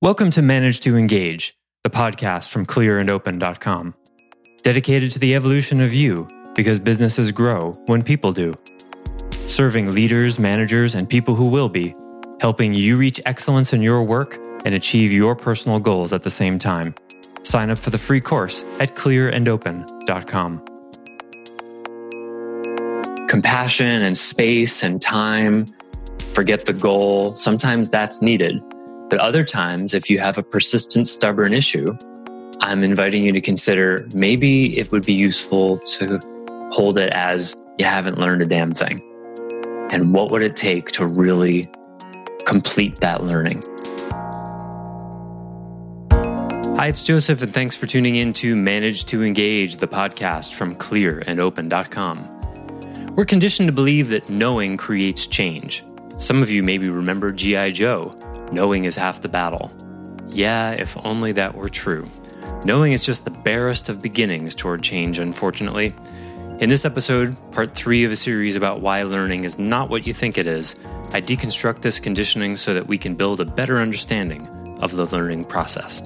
Welcome to Manage to Engage, the podcast from clearandopen.com. Dedicated to the evolution of you because businesses grow when people do. Serving leaders, managers, and people who will be, helping you reach excellence in your work and achieve your personal goals at the same time. Sign up for the free course at clearandopen.com. Compassion and space and time, forget the goal, sometimes that's needed but other times, if you have a persistent, stubborn issue, I'm inviting you to consider maybe it would be useful to hold it as you haven't learned a damn thing. And what would it take to really complete that learning? Hi, it's Joseph, and thanks for tuning in to Manage to Engage, the podcast from clearandopen.com. We're conditioned to believe that knowing creates change. Some of you maybe remember G.I. Joe Knowing is half the battle. Yeah, if only that were true. Knowing is just the barest of beginnings toward change, unfortunately. In this episode, part three of a series about why learning is not what you think it is, I deconstruct this conditioning so that we can build a better understanding of the learning process.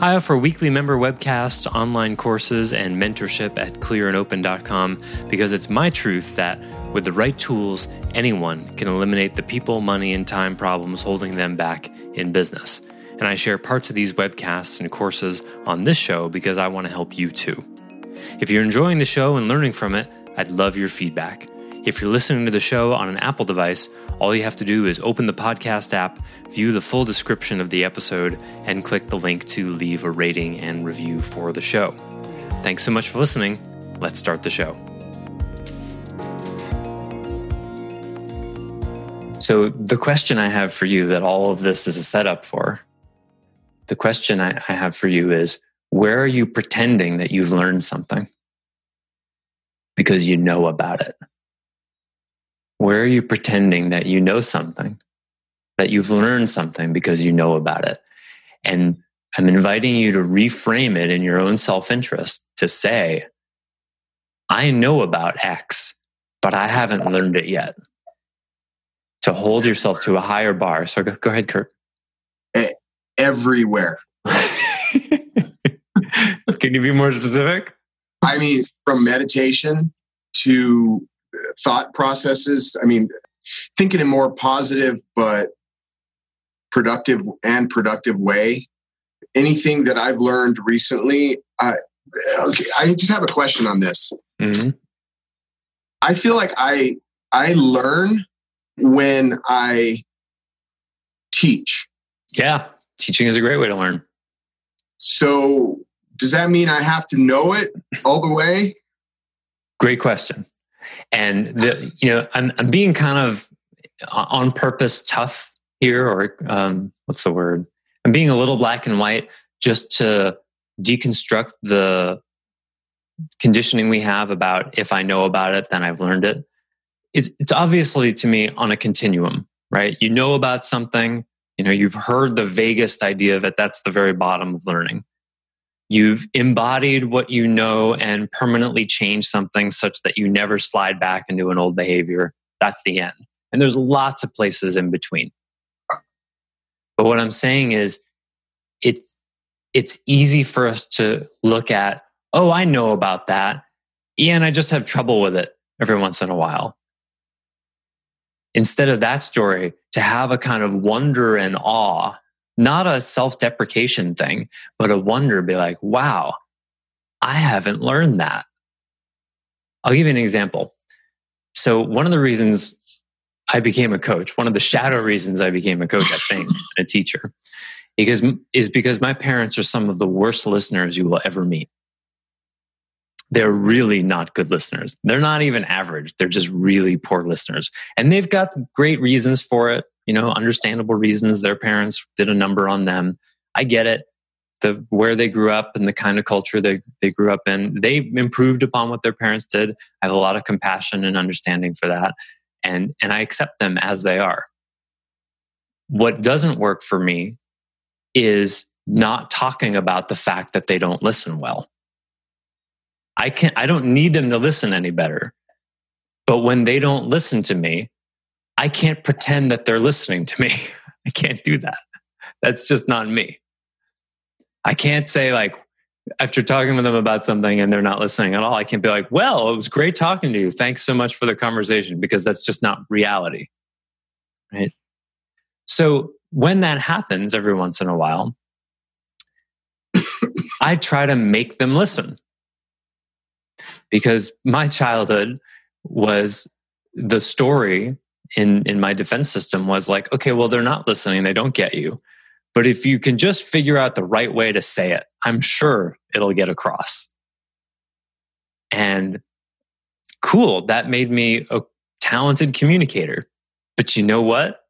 I offer weekly member webcasts, online courses, and mentorship at clearandopen.com because it's my truth that with the right tools, anyone can eliminate the people, money, and time problems holding them back in business. And I share parts of these webcasts and courses on this show because I want to help you too. If you're enjoying the show and learning from it, I'd love your feedback. If you're listening to the show on an Apple device, all you have to do is open the podcast app, view the full description of the episode, and click the link to leave a rating and review for the show. Thanks so much for listening. Let's start the show. So, the question I have for you that all of this is a setup for, the question I, I have for you is where are you pretending that you've learned something? Because you know about it. Where are you pretending that you know something, that you've learned something because you know about it? And I'm inviting you to reframe it in your own self interest to say, I know about X, but I haven't learned it yet. To hold yourself to a higher bar. So go, go ahead, Kurt. Everywhere. Can you be more specific? I mean, from meditation to thought processes. I mean, thinking in more positive but productive and productive way. Anything that I've learned recently, I, okay, I just have a question on this. Mm-hmm. I feel like I I learn when I teach. Yeah, teaching is a great way to learn. So, does that mean I have to know it all the way? Great question. And the, you know, I'm, I'm being kind of on purpose tough here, or um, what's the word? I'm being a little black and white just to deconstruct the conditioning we have about if I know about it, then I've learned it. It's, obviously to me on a continuum, right? You know about something, you know, you've heard the vaguest idea of it. That's the very bottom of learning. You've embodied what you know and permanently changed something such that you never slide back into an old behavior. That's the end. And there's lots of places in between. But what I'm saying is it's it's easy for us to look at, oh, I know about that. And I just have trouble with it every once in a while. Instead of that story, to have a kind of wonder and awe not a self deprecation thing, but a wonder, be like, wow, I haven't learned that. I'll give you an example. So, one of the reasons I became a coach, one of the shadow reasons I became a coach, I think, a teacher, because, is because my parents are some of the worst listeners you will ever meet. They're really not good listeners. They're not even average. They're just really poor listeners. And they've got great reasons for it you know, understandable reasons their parents did a number on them. I get it. The where they grew up and the kind of culture they, they grew up in, they improved upon what their parents did. I have a lot of compassion and understanding for that. And and I accept them as they are. What doesn't work for me is not talking about the fact that they don't listen well. I can I don't need them to listen any better. But when they don't listen to me, I can't pretend that they're listening to me. I can't do that. That's just not me. I can't say like after talking with them about something and they're not listening at all, I can't be like, well, it was great talking to you. Thanks so much for the conversation because that's just not reality. Right. So when that happens every once in a while, I try to make them listen because my childhood was the story in in my defense system was like okay well they're not listening. They don't get you. But if you can just figure out the right way to say it i'm sure it'll get across. And cool that made me a talented communicator. But you know what?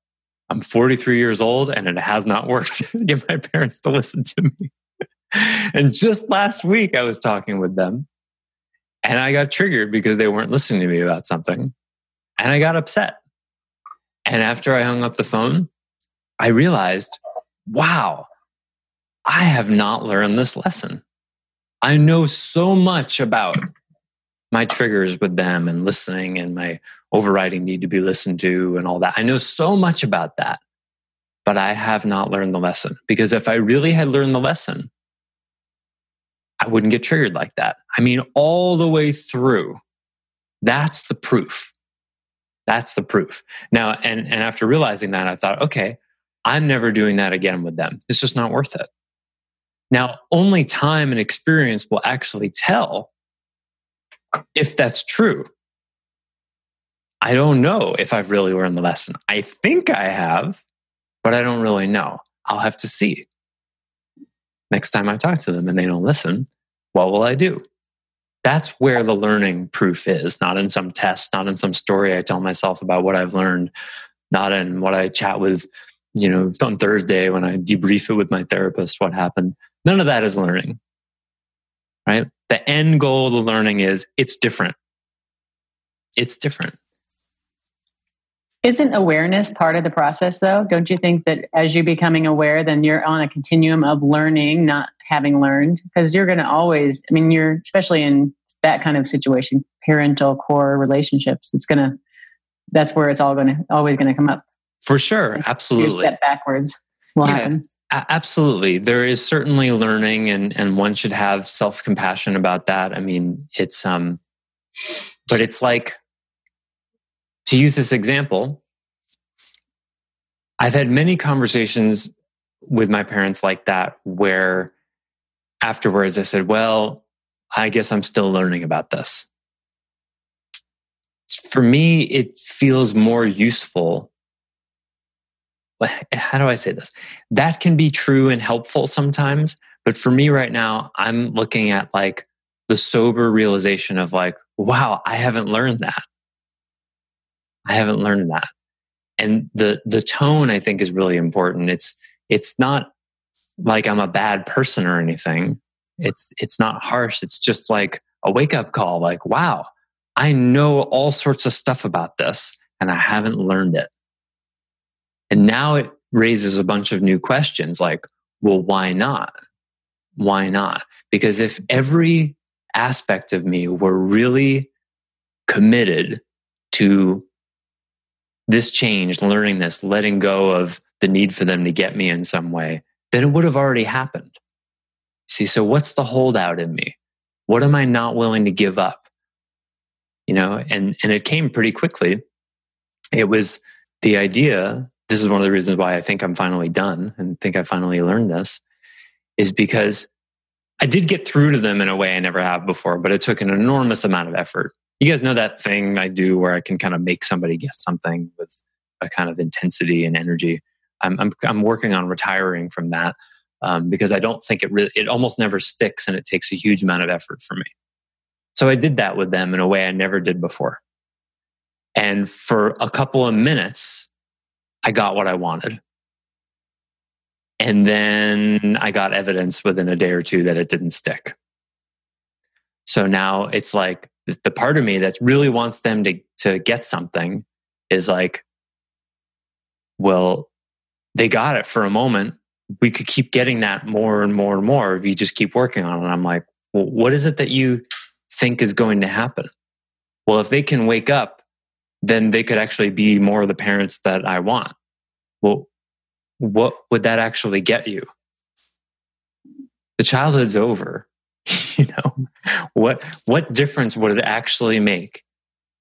I'm 43 years old and it has not worked to get my parents to listen to me. And just last week i was talking with them and I got triggered because they weren't listening to me about something. And I got upset. And after I hung up the phone, I realized, wow, I have not learned this lesson. I know so much about my triggers with them and listening and my overriding need to be listened to and all that. I know so much about that, but I have not learned the lesson because if I really had learned the lesson, I wouldn't get triggered like that. I mean, all the way through. That's the proof. That's the proof. Now, and, and after realizing that, I thought, okay, I'm never doing that again with them. It's just not worth it. Now, only time and experience will actually tell if that's true. I don't know if I've really learned the lesson. I think I have, but I don't really know. I'll have to see next time I talk to them and they don't listen, what will I do? That's where the learning proof is, not in some test, not in some story I tell myself about what I've learned, not in what I chat with, you know, on Thursday when I debrief it with my therapist, what happened. None of that is learning, right? The end goal of the learning is it's different. It's different. Isn't awareness part of the process, though? Don't you think that as you're becoming aware, then you're on a continuum of learning, not having learned? Because you're going to always, I mean, you're especially in that kind of situation, parental core relationships, it's going to, that's where it's all going to, always going to come up. For sure. Absolutely. Step backwards will yeah, happen. Absolutely. There is certainly learning and, and one should have self compassion about that. I mean, it's, um, but it's like, to use this example, I've had many conversations with my parents like that where afterwards I said, Well, I guess I'm still learning about this. For me, it feels more useful. How do I say this? That can be true and helpful sometimes. But for me right now, I'm looking at like the sober realization of like, wow, I haven't learned that. I haven't learned that. And the, the tone I think is really important. It's, it's not like I'm a bad person or anything. It's, it's not harsh. It's just like a wake up call. Like, wow, I know all sorts of stuff about this and I haven't learned it. And now it raises a bunch of new questions like, well, why not? Why not? Because if every aspect of me were really committed to this change, learning this, letting go of the need for them to get me in some way, then it would have already happened. See, so what's the holdout in me? What am I not willing to give up? You know, and, and it came pretty quickly. It was the idea. This is one of the reasons why I think I'm finally done and think I finally learned this is because I did get through to them in a way I never have before, but it took an enormous amount of effort you guys know that thing I do where I can kind of make somebody get something with a kind of intensity and energy. I'm I'm, I'm working on retiring from that um, because I don't think it really it almost never sticks and it takes a huge amount of effort for me. So I did that with them in a way I never did before. And for a couple of minutes, I got what I wanted. And then I got evidence within a day or two that it didn't stick. So now it's like the part of me that really wants them to, to get something is like, well, they got it for a moment. We could keep getting that more and more and more if you just keep working on it. I'm like, well, what is it that you think is going to happen? Well, if they can wake up, then they could actually be more of the parents that I want. Well, what would that actually get you? The childhood's over. you know, what, what difference would it actually make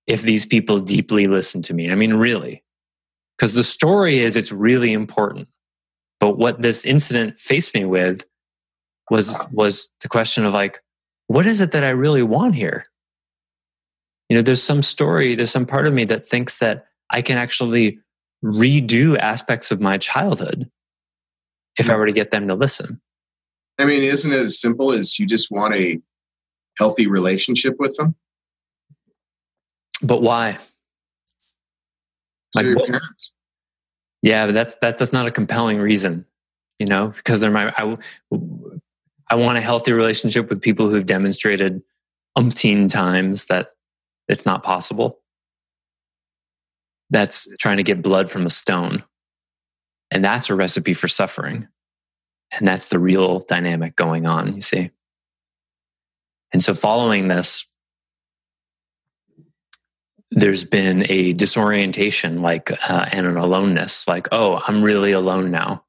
if these people deeply listen to me? I mean, really, because the story is it's really important. But what this incident faced me with was, was the question of like, what is it that I really want here? You know, there's some story, there's some part of me that thinks that I can actually redo aspects of my childhood if I mm-hmm. were to get them to listen. I mean, isn't it as simple as you just want a healthy relationship with them? But why? So like, parents. Yeah, but that's that, that's not a compelling reason, you know, because they're my I, I want a healthy relationship with people who've demonstrated umpteen times that it's not possible. That's trying to get blood from a stone. And that's a recipe for suffering. And that's the real dynamic going on, you see. And so, following this, there's been a disorientation, like, uh, and an aloneness, like, oh, I'm really alone now.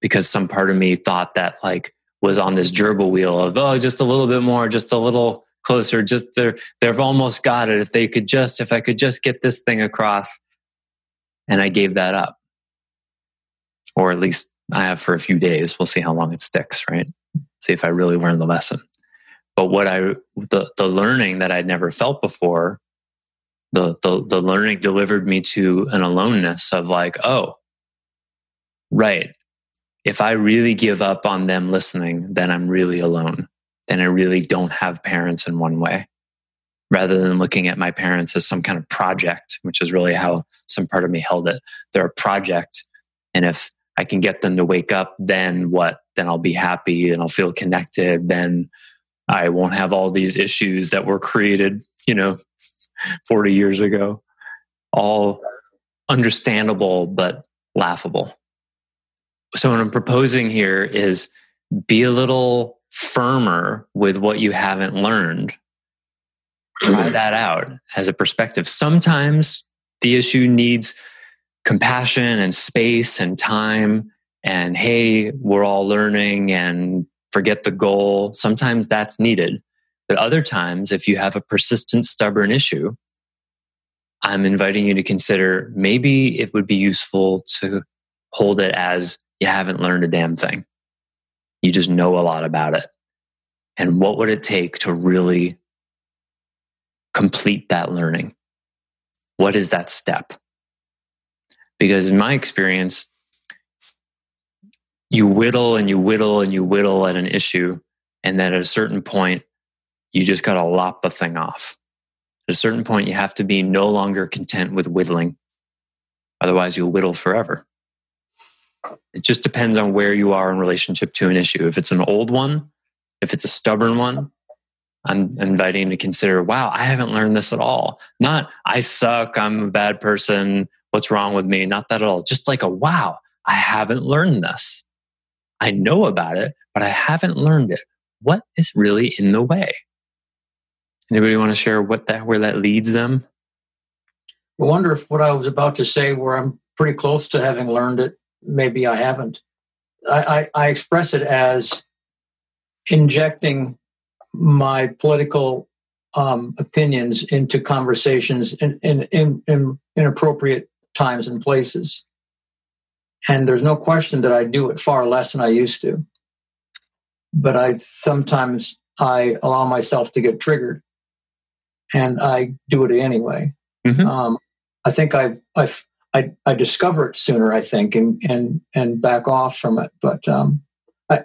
Because some part of me thought that, like, was on this gerbil wheel of, oh, just a little bit more, just a little closer, just they're, they've almost got it. If they could just, if I could just get this thing across. And I gave that up. Or at least I have for a few days. We'll see how long it sticks, right? See if I really learn the lesson. But what I, the, the learning that I'd never felt before, the, the, the learning delivered me to an aloneness of like, oh, right. If I really give up on them listening, then I'm really alone. Then I really don't have parents in one way rather than looking at my parents as some kind of project, which is really how some part of me held it. They're a project. And if I can get them to wake up, then what? Then I'll be happy and I'll feel connected. Then I won't have all these issues that were created, you know, 40 years ago. All understandable, but laughable. So, what I'm proposing here is be a little firmer with what you haven't learned. Try that out as a perspective. Sometimes the issue needs compassion and space and time and hey we're all learning and forget the goal. Sometimes that's needed. But other times if you have a persistent stubborn issue i'm inviting you to consider maybe it would be useful to hold it as you haven't learned a damn thing. You just know a lot about it. And what would it take to really complete that learning? What is that step because in my experience, you whittle and you whittle and you whittle at an issue. And then at a certain point, you just got to lop the thing off. At a certain point, you have to be no longer content with whittling. Otherwise, you'll whittle forever. It just depends on where you are in relationship to an issue. If it's an old one, if it's a stubborn one, I'm inviting to consider, wow, I haven't learned this at all. Not, I suck, I'm a bad person, what's wrong with me? Not that at all. Just like a wow, I haven't learned this. I know about it, but I haven't learned it. What is really in the way? Anybody want to share what that where that leads them? I wonder if what I was about to say, where I'm pretty close to having learned it, maybe I haven't. I, I, I express it as injecting my political um, opinions into conversations in, in, in, in inappropriate times and places. And there's no question that I do it far less than I used to. But I sometimes I allow myself to get triggered and I do it anyway. Mm-hmm. Um, I think I, I, I, I, discover it sooner, I think, and, and, and back off from it. But um, I,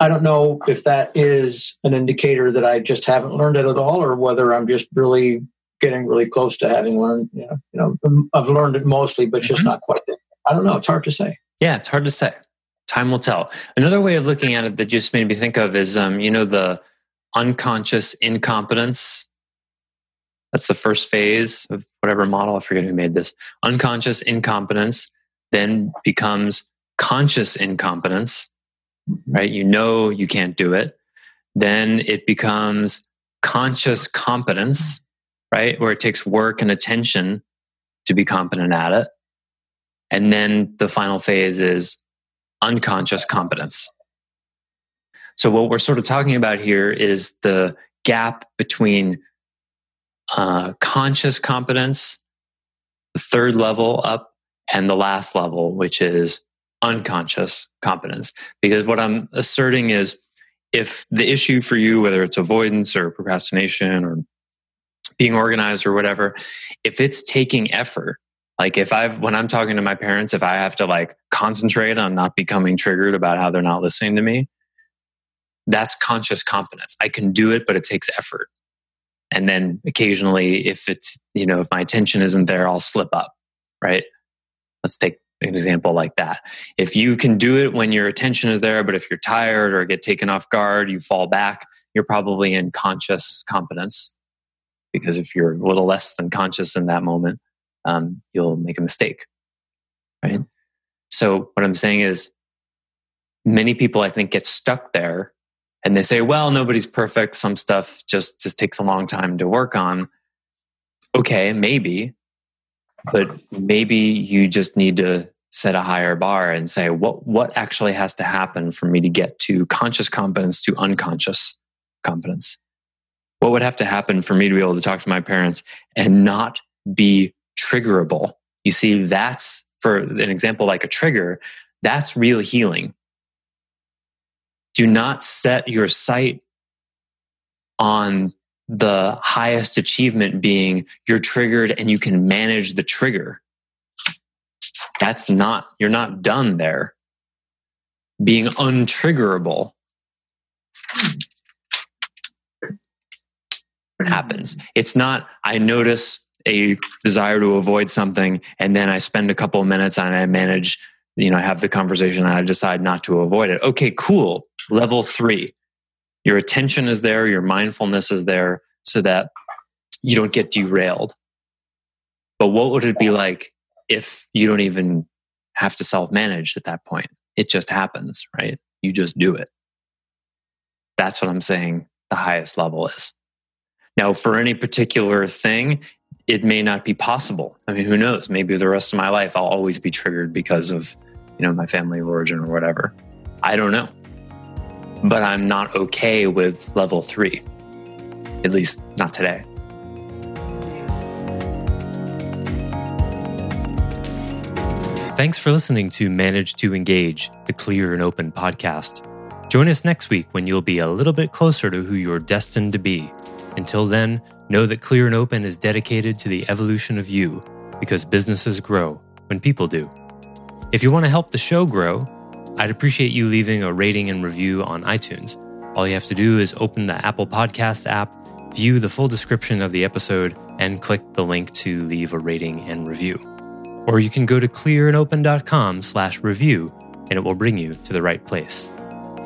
I don't know if that is an indicator that I just haven't learned it at all or whether I'm just really getting really close to having learned. You know, you know I've learned it mostly, but just mm-hmm. not quite there. I don't know. It's hard to say. Yeah, it's hard to say. Time will tell. Another way of looking at it that just made me think of is, um, you know, the unconscious incompetence. That's the first phase of whatever model. I forget who made this. Unconscious incompetence then becomes conscious incompetence, right? You know you can't do it. Then it becomes conscious competence, right? Where it takes work and attention to be competent at it. And then the final phase is unconscious competence. So, what we're sort of talking about here is the gap between uh, conscious competence, the third level up, and the last level, which is unconscious competence. Because what I'm asserting is if the issue for you, whether it's avoidance or procrastination or being organized or whatever, if it's taking effort, like if I've, when I'm talking to my parents, if I have to like concentrate on not becoming triggered about how they're not listening to me, that's conscious competence. I can do it, but it takes effort. And then occasionally, if it's, you know, if my attention isn't there, I'll slip up, right? Let's take an example like that. If you can do it when your attention is there, but if you're tired or get taken off guard, you fall back, you're probably in conscious competence. Because if you're a little less than conscious in that moment, um, you'll make a mistake, right? So what I'm saying is many people I think get stuck there and they say, well, nobody's perfect. Some stuff just, just takes a long time to work on. Okay, maybe, but maybe you just need to set a higher bar and say, what, what actually has to happen for me to get to conscious competence to unconscious competence? What would have to happen for me to be able to talk to my parents and not be triggerable? You see, that's for an example like a trigger, that's real healing do not set your sight on the highest achievement being you're triggered and you can manage the trigger. That's not, you're not done there. Being untriggerable happens. Mm-hmm. It's not, I notice a desire to avoid something and then I spend a couple of minutes and I manage, you know, I have the conversation and I decide not to avoid it. Okay, cool. Level three, your attention is there, your mindfulness is there so that you don't get derailed. But what would it be like if you don't even have to self manage at that point? It just happens, right? You just do it. That's what I'm saying the highest level is. Now, for any particular thing, it may not be possible. I mean, who knows? Maybe the rest of my life I'll always be triggered because of, you know, my family of origin or whatever. I don't know but I'm not okay with level three, at least not today. Thanks for listening to Manage to Engage, the Clear and Open podcast. Join us next week when you'll be a little bit closer to who you're destined to be. Until then, know that Clear and Open is dedicated to the evolution of you because businesses grow when people do. If you want to help the show grow, I'd appreciate you leaving a rating and review on iTunes. All you have to do is open the Apple Podcasts app, view the full description of the episode, and click the link to leave a rating and review. Or you can go to clearandopen.com slash review and it will bring you to the right place.